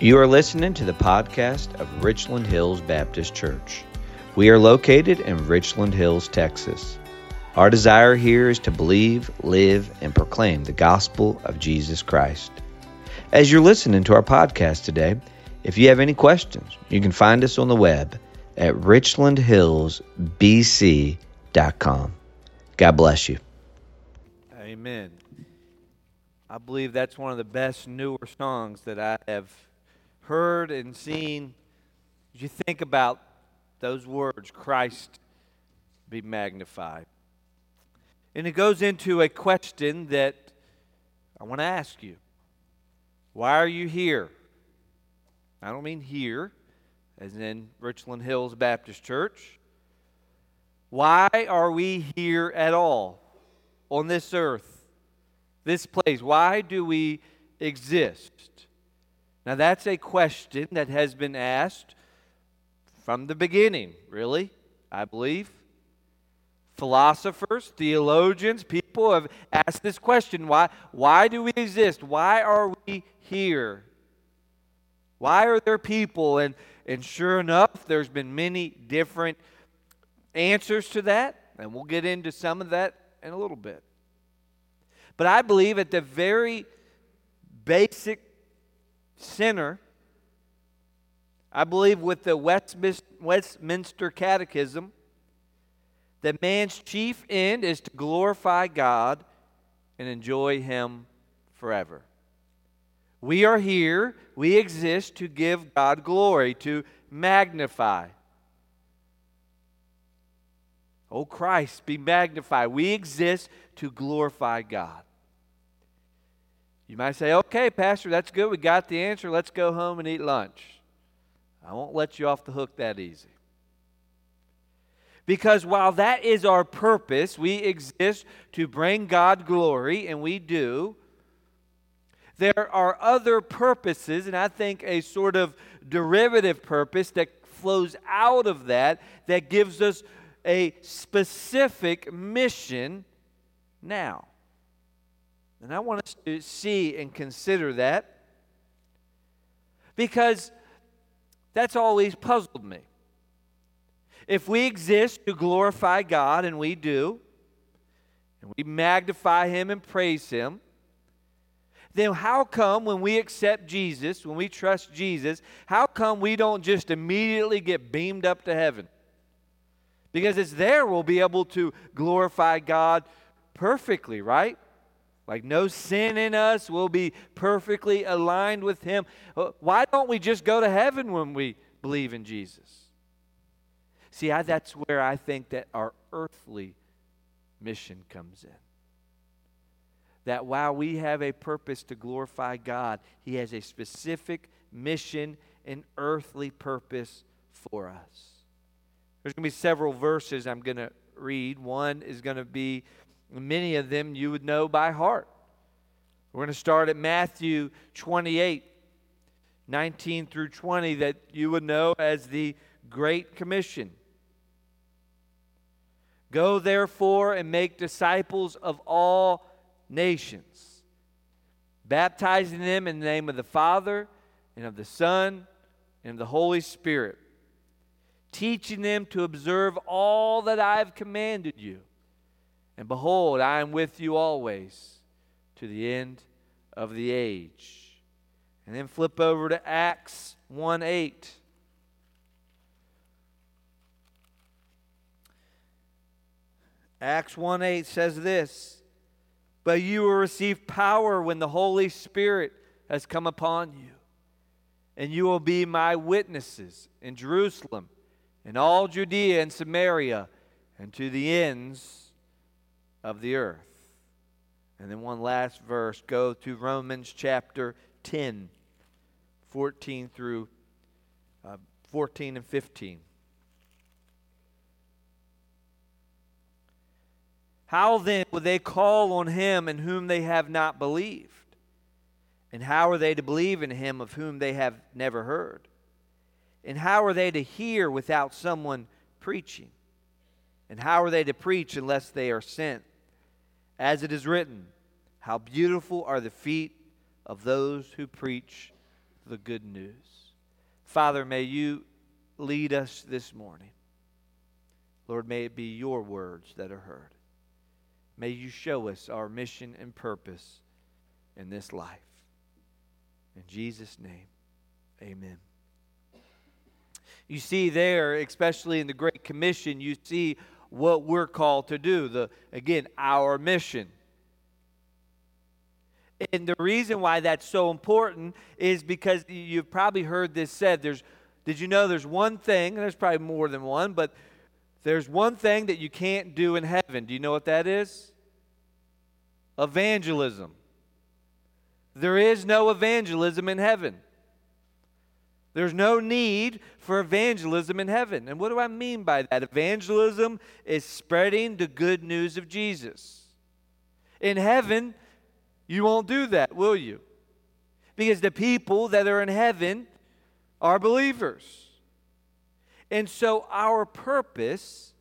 You are listening to the podcast of Richland Hills Baptist Church. We are located in Richland Hills, Texas. Our desire here is to believe, live, and proclaim the gospel of Jesus Christ. As you're listening to our podcast today, if you have any questions, you can find us on the web at richlandhillsbc.com. God bless you. Amen. I believe that's one of the best newer songs that I have heard and seen. As you think about those words, Christ be magnified. And it goes into a question that I want to ask you Why are you here? I don't mean here, as in Richland Hills Baptist Church. Why are we here at all on this earth, this place? Why do we exist? Now, that's a question that has been asked from the beginning, really, I believe. Philosophers, theologians, people have asked this question why, why do we exist? Why are we here? Why are there people? And, and sure enough, there's been many different answers to that, and we'll get into some of that in a little bit. But I believe at the very basic center, I believe with the Westminster Catechism, that man's chief end is to glorify God and enjoy Him forever. We are here, we exist to give God glory, to magnify. Oh Christ, be magnified. We exist to glorify God. You might say, okay, Pastor, that's good. We got the answer. Let's go home and eat lunch. I won't let you off the hook that easy. Because while that is our purpose, we exist to bring God glory, and we do, there are other purposes, and I think a sort of derivative purpose that flows out of that that gives us a specific mission now. And I want us to see and consider that because that's always puzzled me. If we exist to glorify God, and we do, and we magnify Him and praise Him, then how come when we accept Jesus, when we trust Jesus, how come we don't just immediately get beamed up to heaven? Because it's there we'll be able to glorify God perfectly, right? Like no sin in us will be perfectly aligned with Him. Uh, why don't we just go to heaven when we believe in Jesus? See, I, that's where I think that our earthly mission comes in. That while we have a purpose to glorify God, He has a specific mission and earthly purpose for us. There's going to be several verses I'm going to read. One is going to be Many of them you would know by heart. We're going to start at Matthew 28, 19 through 20, that you would know as the Great Commission. Go therefore and make disciples of all nations, baptizing them in the name of the Father and of the Son and of the Holy Spirit, teaching them to observe all that I have commanded you. And behold, I am with you always to the end of the age. And then flip over to Acts 1 8. Acts 1 8 says this But you will receive power when the Holy Spirit has come upon you, and you will be my witnesses in Jerusalem, in all Judea and Samaria, and to the ends of the earth. And then one last verse go to Romans chapter 10, 14 through uh, 14 and 15. How then will they call on him in whom they have not believed? And how are they to believe in him of whom they have never heard? And how are they to hear without someone preaching? And how are they to preach unless they are sent? As it is written, How beautiful are the feet of those who preach the good news. Father, may you lead us this morning. Lord, may it be your words that are heard. May you show us our mission and purpose in this life. In Jesus' name, amen. You see there, especially in the Great Commission, you see what we're called to do. The again, our mission. And the reason why that's so important is because you've probably heard this said. There's, did you know there's one thing, there's probably more than one, but there's one thing that you can't do in heaven. Do you know what that is? Evangelism. There is no evangelism in heaven. There's no need for evangelism in heaven. And what do I mean by that? Evangelism is spreading the good news of Jesus. In heaven, you won't do that, will you? Because the people that are in heaven are believers. And so, our purpose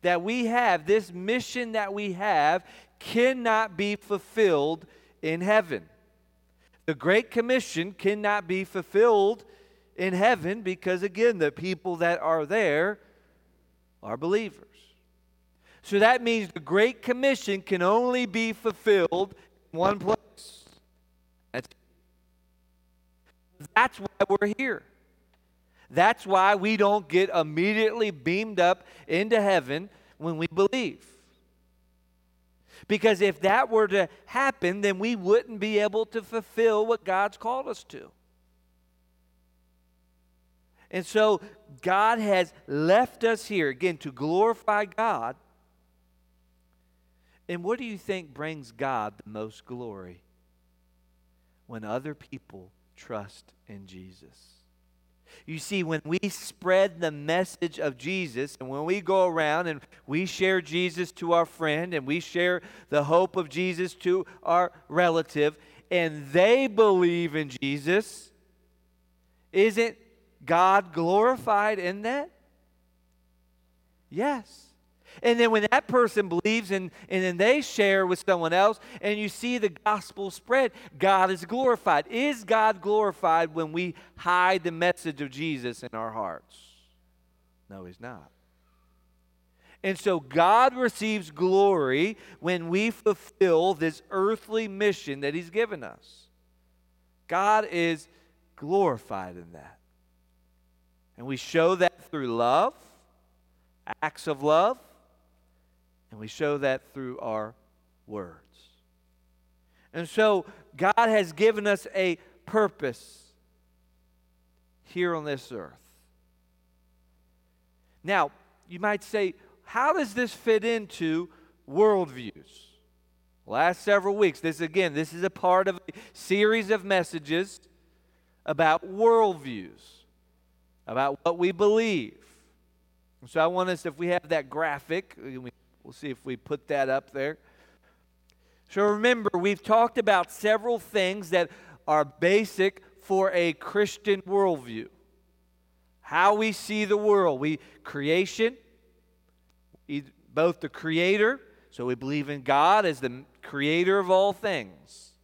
that we have, this mission that we have, cannot be fulfilled in heaven. The Great Commission cannot be fulfilled in heaven because, again, the people that are there are believers. So that means the Great Commission can only be fulfilled in one place. That's, that's why we're here. That's why we don't get immediately beamed up into heaven when we believe. Because if that were to happen, then we wouldn't be able to fulfill what God's called us to. And so God has left us here, again, to glorify God. And what do you think brings God the most glory? When other people trust in Jesus. You see, when we spread the message of Jesus, and when we go around and we share Jesus to our friend, and we share the hope of Jesus to our relative, and they believe in Jesus, isn't God glorified in that? Yes. And then when that person believes and, and then they share with someone else and you see the gospel spread, God is glorified. Is God glorified when we hide the message of Jesus in our hearts? No, He's not. And so God receives glory when we fulfill this earthly mission that He's given us. God is glorified in that. And we show that through love, acts of love, and we show that through our words. And so God has given us a purpose here on this earth. Now, you might say, how does this fit into worldviews? Last several weeks, this again, this is a part of a series of messages about worldviews, about what we believe. So I want us, if we have that graphic, we We'll see if we put that up there. So remember, we've talked about several things that are basic for a Christian worldview. How we see the world. We creation, both the creator, so we believe in God as the creator of all things.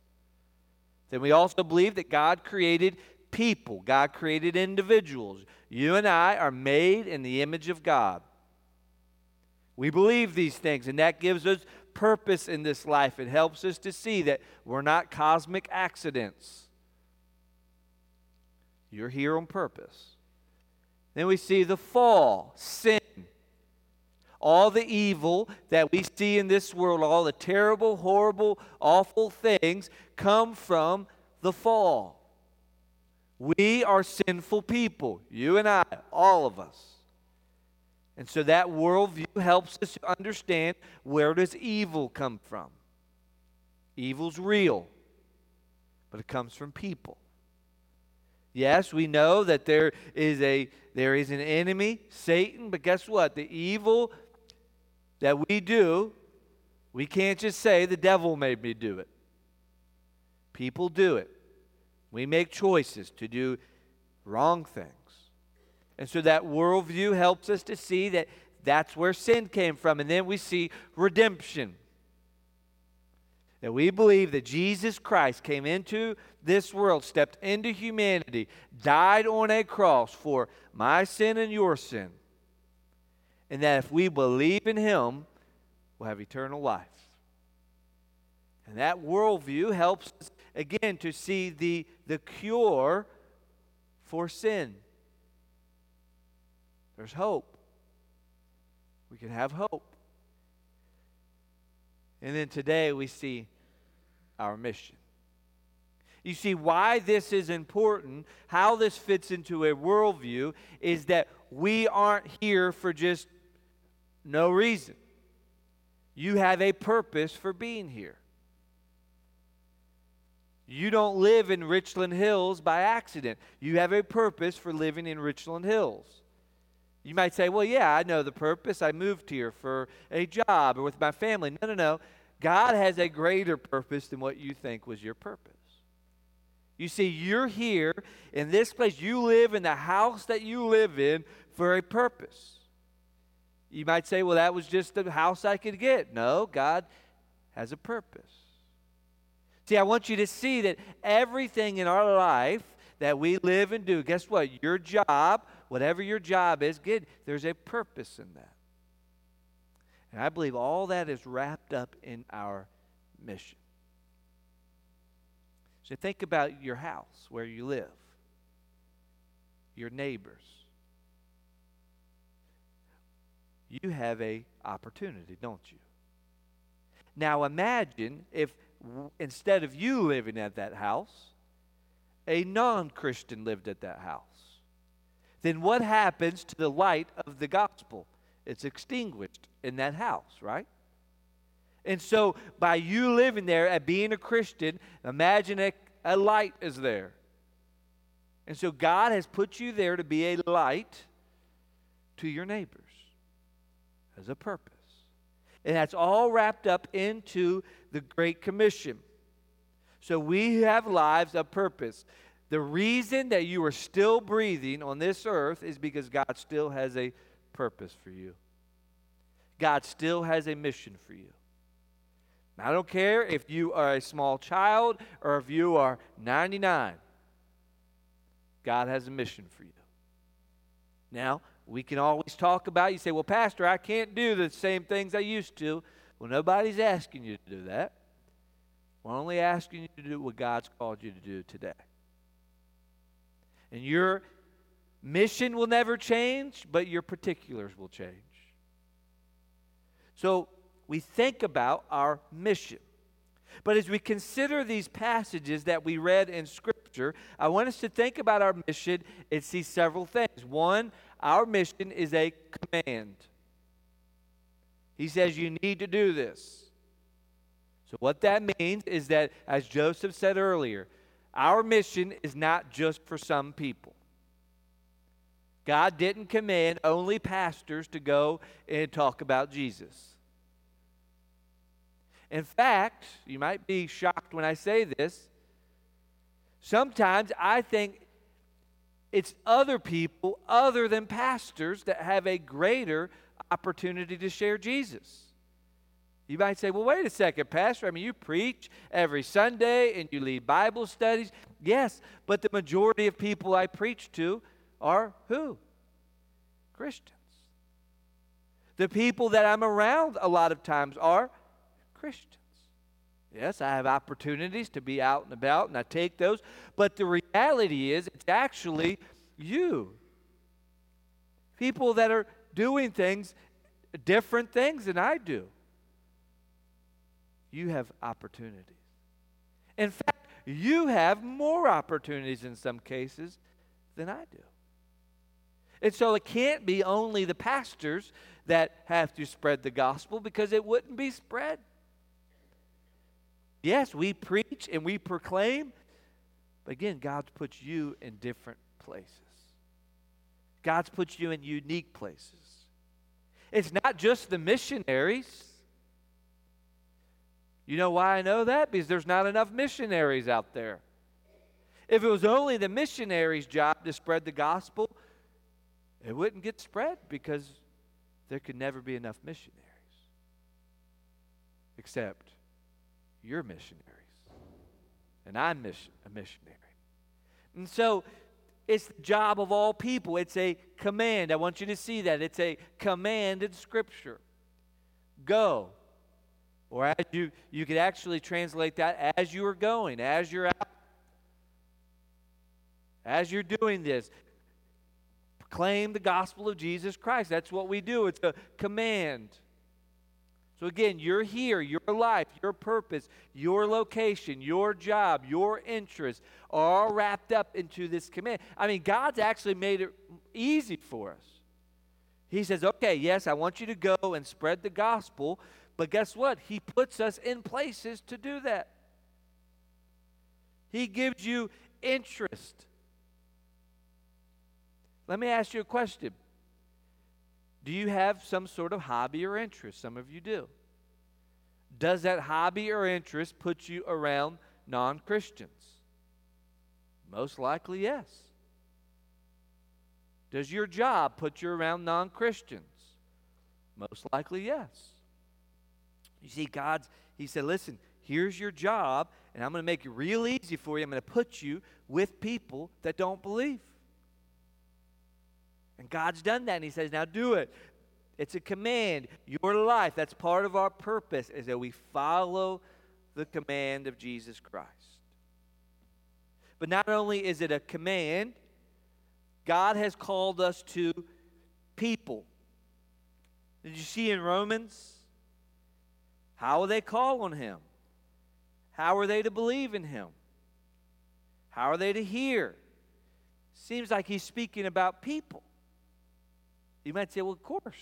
Then we also believe that God created people, God created individuals. You and I are made in the image of God. We believe these things, and that gives us purpose in this life. It helps us to see that we're not cosmic accidents. You're here on purpose. Then we see the fall, sin. All the evil that we see in this world, all the terrible, horrible, awful things come from the fall. We are sinful people, you and I, all of us. And so that worldview helps us to understand where does evil come from. Evil's real, but it comes from people. Yes, we know that there is a there is an enemy, Satan, but guess what? The evil that we do, we can't just say the devil made me do it. People do it. We make choices to do wrong things. And so that worldview helps us to see that that's where sin came from. And then we see redemption. that we believe that Jesus Christ came into this world, stepped into humanity, died on a cross for my sin and your sin, and that if we believe in him, we'll have eternal life. And that worldview helps us, again, to see the, the cure for sin. There's hope. We can have hope. And then today we see our mission. You see, why this is important, how this fits into a worldview, is that we aren't here for just no reason. You have a purpose for being here. You don't live in Richland Hills by accident. You have a purpose for living in Richland Hills. You might say, well, yeah, I know the purpose. I moved here for a job or with my family. No, no, no. God has a greater purpose than what you think was your purpose. You see, you're here in this place. You live in the house that you live in for a purpose. You might say, well, that was just the house I could get. No, God has a purpose. See, I want you to see that everything in our life that we live and do, guess what? Your job, whatever your job is, good, there's a purpose in that. And I believe all that is wrapped up in our mission. So think about your house, where you live, your neighbors. You have a opportunity, don't you? Now imagine if instead of you living at that house, a non-Christian lived at that house. Then what happens to the light of the gospel? It's extinguished in that house, right? And so, by you living there and being a Christian, imagine a, a light is there. And so, God has put you there to be a light to your neighbors as a purpose. And that's all wrapped up into the Great Commission. So, we have lives of purpose. The reason that you are still breathing on this earth is because God still has a purpose for you. God still has a mission for you. I don't care if you are a small child or if you are 99. God has a mission for you. Now, we can always talk about, you say, well, Pastor, I can't do the same things I used to. Well, nobody's asking you to do that. We're only asking you to do what God's called you to do today. And your mission will never change, but your particulars will change. So we think about our mission. But as we consider these passages that we read in Scripture, I want us to think about our mission and see several things. One, our mission is a command. He says, You need to do this. So, what that means is that, as Joseph said earlier, our mission is not just for some people. God didn't command only pastors to go and talk about Jesus. In fact, you might be shocked when I say this. Sometimes I think it's other people other than pastors that have a greater opportunity to share Jesus. You might say, well, wait a second, Pastor. I mean, you preach every Sunday and you lead Bible studies. Yes, but the majority of people I preach to are who? Christians. The people that I'm around a lot of times are Christians. Yes, I have opportunities to be out and about, and I take those. But the reality is, it's actually you. People that are doing things, different things than I do. You have opportunities. In fact, you have more opportunities in some cases than I do. And so it can't be only the pastors that have to spread the gospel because it wouldn't be spread. Yes, we preach and we proclaim, but again, God's put you in different places. God's put you in unique places. It's not just the missionaries. You know why I know that? Because there's not enough missionaries out there. If it was only the missionaries' job to spread the gospel, it wouldn't get spread because there could never be enough missionaries. Except you're missionaries. And I'm mission, a missionary. And so it's the job of all people. It's a command. I want you to see that. It's a command in Scripture. Go. Or as you you could actually translate that as you are going, as you're out. As you're doing this, proclaim the gospel of Jesus Christ. That's what we do. It's a command. So, again, you're here, your life, your purpose, your location, your job, your interests are all wrapped up into this command. I mean, God's actually made it easy for us. He says, okay, yes, I want you to go and spread the gospel, but guess what? He puts us in places to do that. He gives you interest. Let me ask you a question do you have some sort of hobby or interest? Some of you do. Does that hobby or interest put you around non Christians? Most likely, yes. Does your job put you around non Christians? Most likely, yes. You see, God's, He said, listen, here's your job, and I'm going to make it real easy for you. I'm going to put you with people that don't believe. And God's done that, and He says, now do it. It's a command. Your life, that's part of our purpose, is that we follow the command of Jesus Christ. But not only is it a command, God has called us to people. Did you see in Romans? How will they call on Him? How are they to believe in Him? How are they to hear? Seems like He's speaking about people. You might say, well, of course.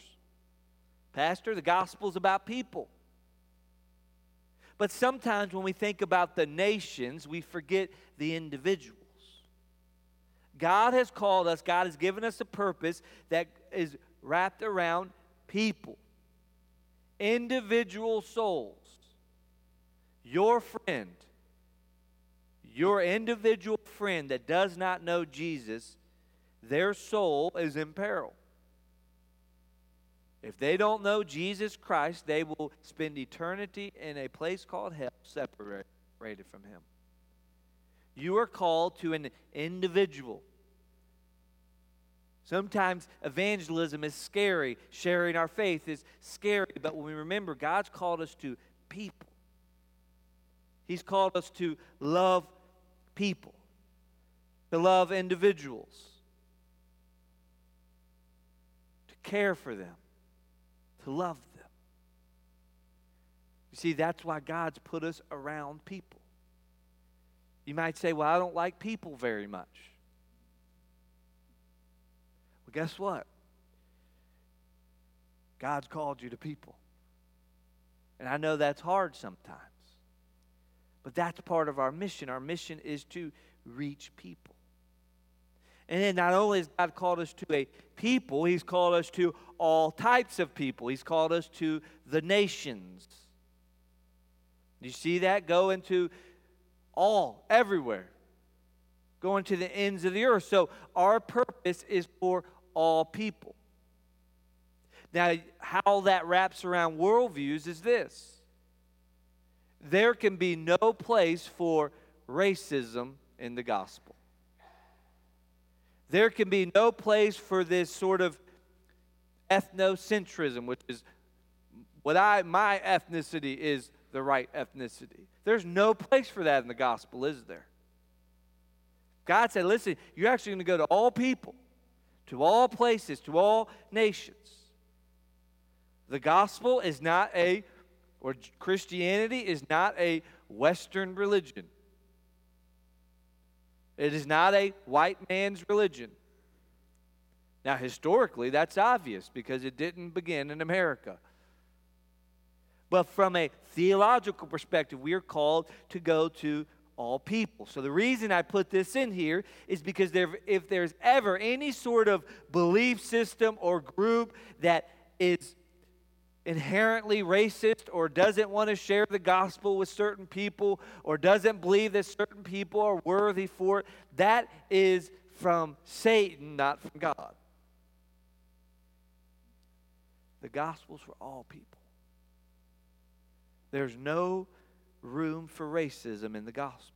Pastor, the gospel is about people. But sometimes when we think about the nations, we forget the individuals. God has called us, God has given us a purpose that is wrapped around people, individual souls. Your friend, your individual friend that does not know Jesus, their soul is in peril. If they don't know Jesus Christ, they will spend eternity in a place called hell, separated from Him. You are called to an individual. Sometimes evangelism is scary, sharing our faith is scary, but when we remember God's called us to people, He's called us to love people, to love individuals, to care for them to love them. You see, that's why God's put us around people. You might say, Well, I don't like people very much. Well, guess what? God's called you to people. And I know that's hard sometimes. But that's part of our mission. Our mission is to reach people. And then not only has God called us to a people, He's called us to all types of people. He's called us to the nations. Do you see that? Go into all, everywhere. Going to the ends of the earth. So our purpose is for all people. Now, how that wraps around worldviews is this there can be no place for racism in the gospel. There can be no place for this sort of ethnocentrism, which is what I my ethnicity is the right ethnicity. There's no place for that in the gospel, is there? God said, listen, you're actually going to go to all people, to all places, to all nations. The gospel is not a, or Christianity is not a Western religion. It is not a white man's religion. Now, historically, that's obvious because it didn't begin in America. But from a theological perspective, we are called to go to all people. So the reason I put this in here is because there, if there's ever any sort of belief system or group that is inherently racist or doesn't want to share the gospel with certain people or doesn't believe that certain people are worthy for it, that is from Satan, not from God. The gospel's for all people. There's no room for racism in the gospel.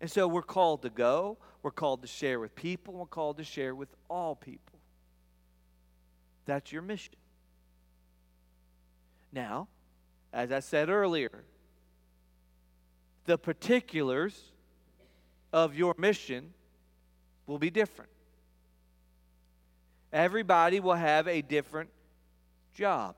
And so we're called to go, we're called to share with people, we're called to share with all people. That's your mission. Now, as I said earlier, the particulars of your mission will be different. Everybody will have a different job.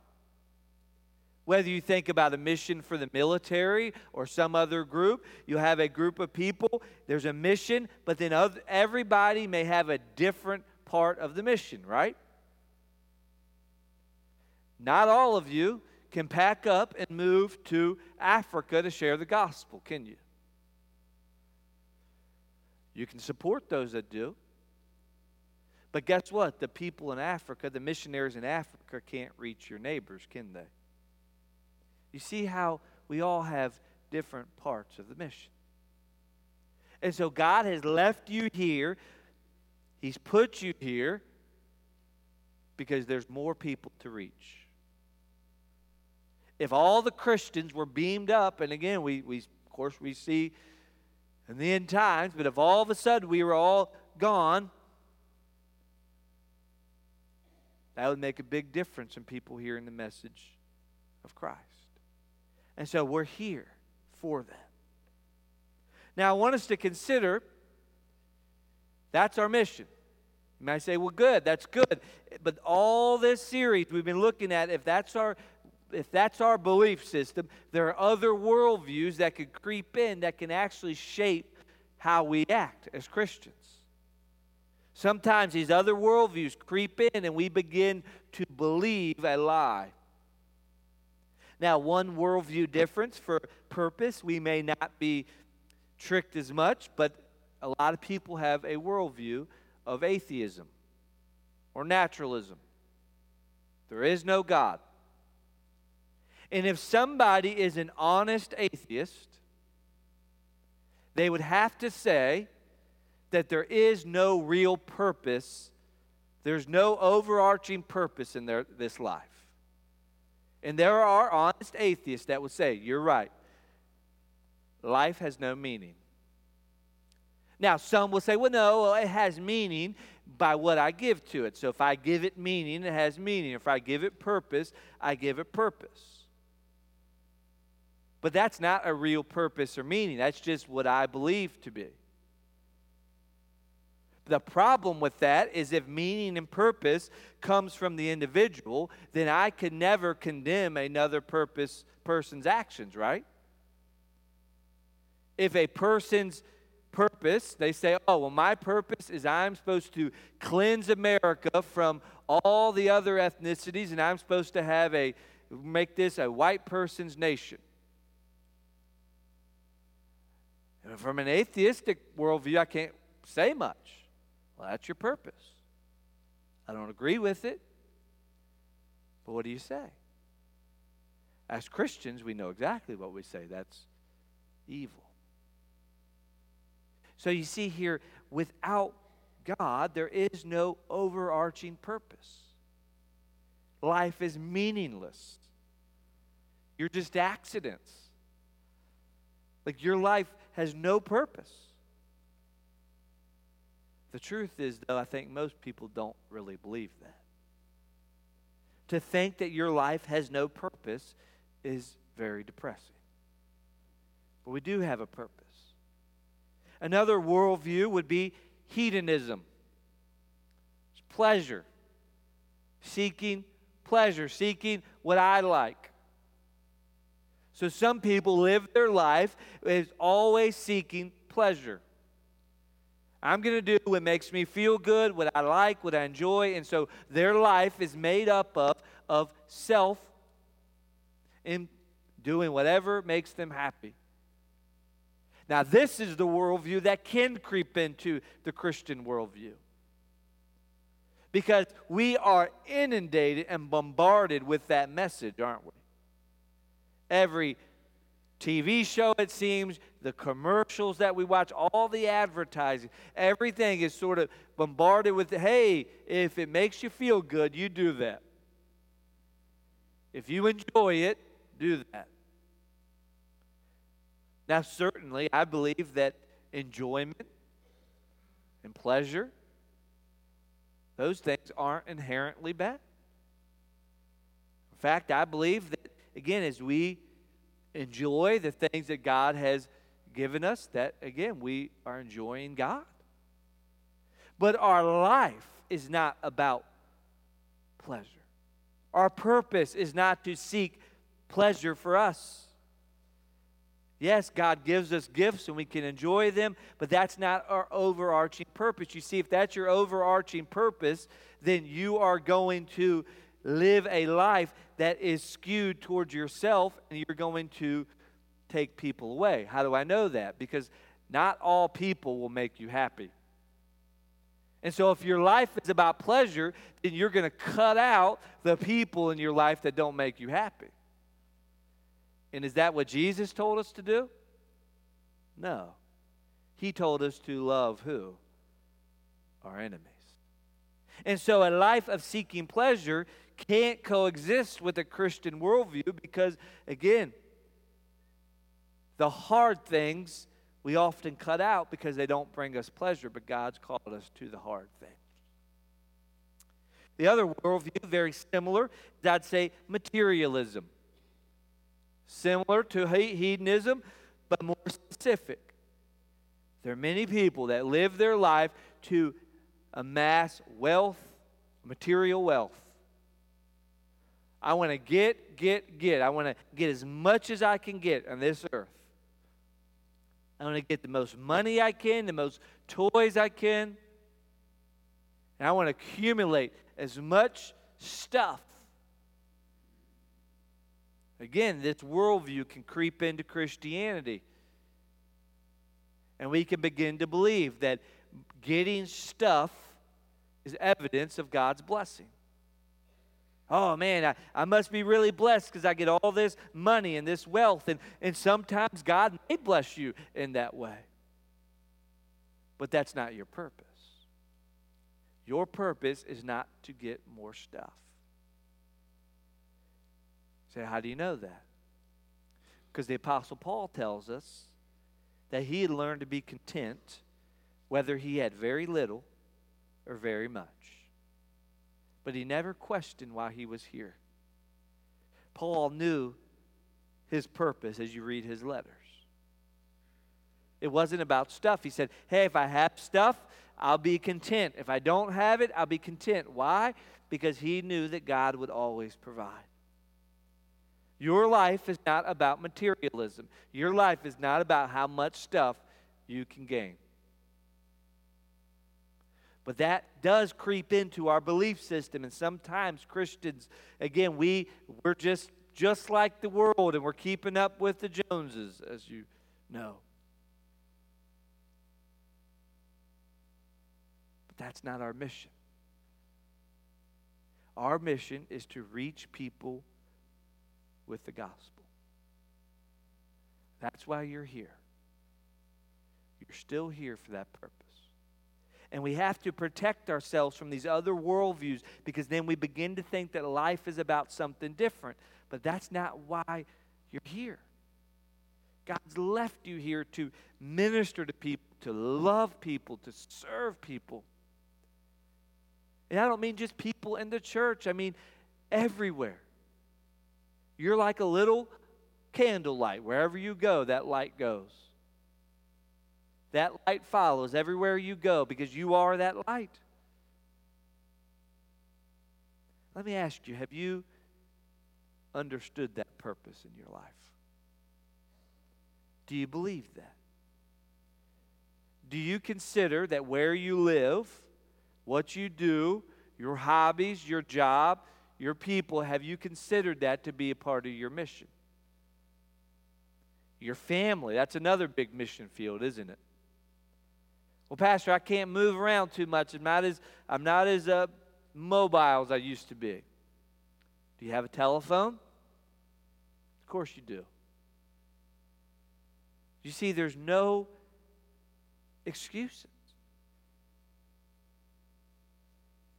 Whether you think about a mission for the military or some other group, you have a group of people, there's a mission, but then other, everybody may have a different part of the mission, right? Not all of you can pack up and move to Africa to share the gospel, can you? You can support those that do. But guess what? The people in Africa, the missionaries in Africa, can't reach your neighbors, can they? You see how we all have different parts of the mission. And so God has left you here, He's put you here because there's more people to reach. If all the Christians were beamed up, and again, we, we of course we see in the end times, but if all of a sudden we were all gone, that would make a big difference in people hearing the message of Christ. And so we're here for them. Now, I want us to consider that's our mission. You might say, well, good, that's good. But all this series we've been looking at, if that's our if that's our belief system, there are other worldviews that could creep in that can actually shape how we act as Christians. Sometimes these other worldviews creep in and we begin to believe a lie. Now, one worldview difference for purpose, we may not be tricked as much, but a lot of people have a worldview of atheism or naturalism. There is no God. And if somebody is an honest atheist, they would have to say that there is no real purpose, there's no overarching purpose in their, this life. And there are honest atheists that would say, You're right, life has no meaning. Now, some will say, Well, no, it has meaning by what I give to it. So if I give it meaning, it has meaning. If I give it purpose, I give it purpose. But that's not a real purpose or meaning. That's just what I believe to be. The problem with that is if meaning and purpose comes from the individual, then I can never condemn another purpose person's actions, right? If a person's purpose, they say, "Oh, well my purpose is I'm supposed to cleanse America from all the other ethnicities and I'm supposed to have a make this a white person's nation." From an atheistic worldview, I can't say much. Well, that's your purpose. I don't agree with it. But what do you say? As Christians, we know exactly what we say. That's evil. So you see here, without God, there is no overarching purpose. Life is meaningless. You're just accidents. Like your life has no purpose. The truth is, though, I think most people don't really believe that. To think that your life has no purpose is very depressing. But we do have a purpose. Another worldview would be hedonism it's pleasure, seeking pleasure, seeking what I like. So some people live their life as always seeking pleasure. I'm going to do what makes me feel good, what I like, what I enjoy. And so their life is made up of, of self in doing whatever makes them happy. Now, this is the worldview that can creep into the Christian worldview. Because we are inundated and bombarded with that message, aren't we? Every TV show, it seems, the commercials that we watch, all the advertising, everything is sort of bombarded with, hey, if it makes you feel good, you do that. If you enjoy it, do that. Now, certainly, I believe that enjoyment and pleasure, those things aren't inherently bad. In fact, I believe that, again, as we enjoy the things that God has given us, that, again, we are enjoying God. But our life is not about pleasure. Our purpose is not to seek pleasure for us. Yes, God gives us gifts and we can enjoy them, but that's not our overarching purpose. You see, if that's your overarching purpose, then you are going to live a life that is skewed towards yourself and you're going to take people away. How do I know that? Because not all people will make you happy. And so, if your life is about pleasure, then you're going to cut out the people in your life that don't make you happy. And is that what Jesus told us to do? No. He told us to love who? Our enemies. And so a life of seeking pleasure can't coexist with a Christian worldview because, again, the hard things we often cut out because they don't bring us pleasure, but God's called us to the hard things. The other worldview, very similar, I'd say materialism. Similar to hedonism, but more specific. There are many people that live their life to amass wealth, material wealth. I want to get, get, get. I want to get as much as I can get on this earth. I want to get the most money I can, the most toys I can. And I want to accumulate as much stuff Again, this worldview can creep into Christianity. And we can begin to believe that getting stuff is evidence of God's blessing. Oh man, I, I must be really blessed because I get all this money and this wealth. And, and sometimes God may bless you in that way. But that's not your purpose. Your purpose is not to get more stuff. Say, how do you know that? Because the Apostle Paul tells us that he had learned to be content whether he had very little or very much. But he never questioned why he was here. Paul knew his purpose as you read his letters. It wasn't about stuff. He said, Hey, if I have stuff, I'll be content. If I don't have it, I'll be content. Why? Because he knew that God would always provide. Your life is not about materialism. Your life is not about how much stuff you can gain. But that does creep into our belief system. And sometimes Christians, again, we, we're just, just like the world and we're keeping up with the Joneses, as you know. But that's not our mission. Our mission is to reach people with the gospel. That's why you're here. You're still here for that purpose. And we have to protect ourselves from these other worldviews because then we begin to think that life is about something different. But that's not why you're here. God's left you here to minister to people, to love people, to serve people. And I don't mean just people in the church, I mean everywhere. You're like a little candle light. Wherever you go, that light goes. That light follows everywhere you go because you are that light. Let me ask you have you understood that purpose in your life? Do you believe that? Do you consider that where you live, what you do, your hobbies, your job, your people, have you considered that to be a part of your mission? Your family, that's another big mission field, isn't it? Well, Pastor, I can't move around too much. I'm not as, I'm not as uh, mobile as I used to be. Do you have a telephone? Of course you do. You see, there's no excuses.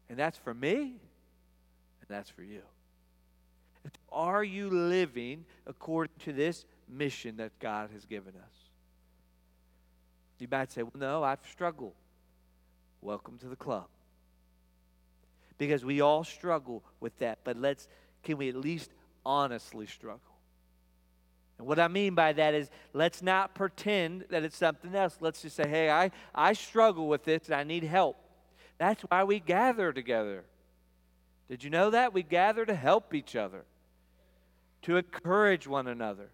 And that's for me, and that's for you. Are you living according to this mission that God has given us? You might say, well, no, I've struggled. Welcome to the club. Because we all struggle with that, but let's, can we at least honestly struggle? And what I mean by that is let's not pretend that it's something else. Let's just say, hey, I, I struggle with this and I need help. That's why we gather together. Did you know that? We gather to help each other, to encourage one another.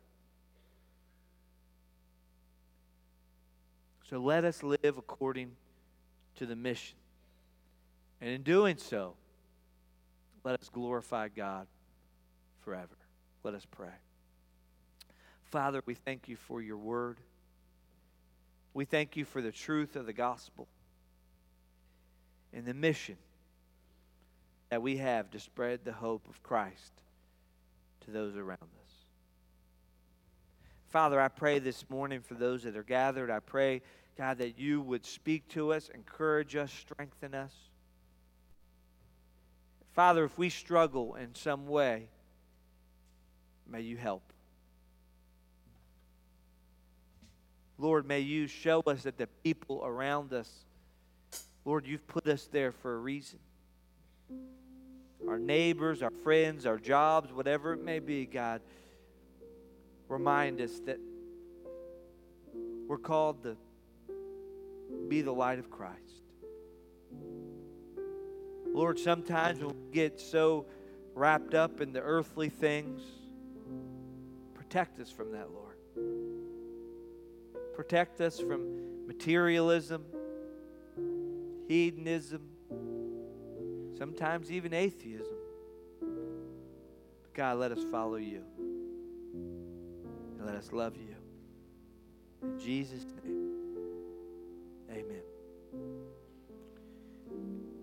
So let us live according to the mission. And in doing so, let us glorify God forever. Let us pray. Father, we thank you for your word. We thank you for the truth of the gospel and the mission that we have to spread the hope of Christ to those around us. Father, I pray this morning for those that are gathered. I pray, God, that you would speak to us, encourage us, strengthen us. Father, if we struggle in some way, may you help. Lord, may you show us that the people around us, Lord, you've put us there for a reason. Our neighbors, our friends, our jobs, whatever it may be, God, remind us that we're called to be the light of Christ. Lord, sometimes we get so wrapped up in the earthly things, protect us from that, Lord. Protect us from materialism, hedonism, sometimes even atheism. But God, let us follow you. And let us love you. In Jesus' name, amen.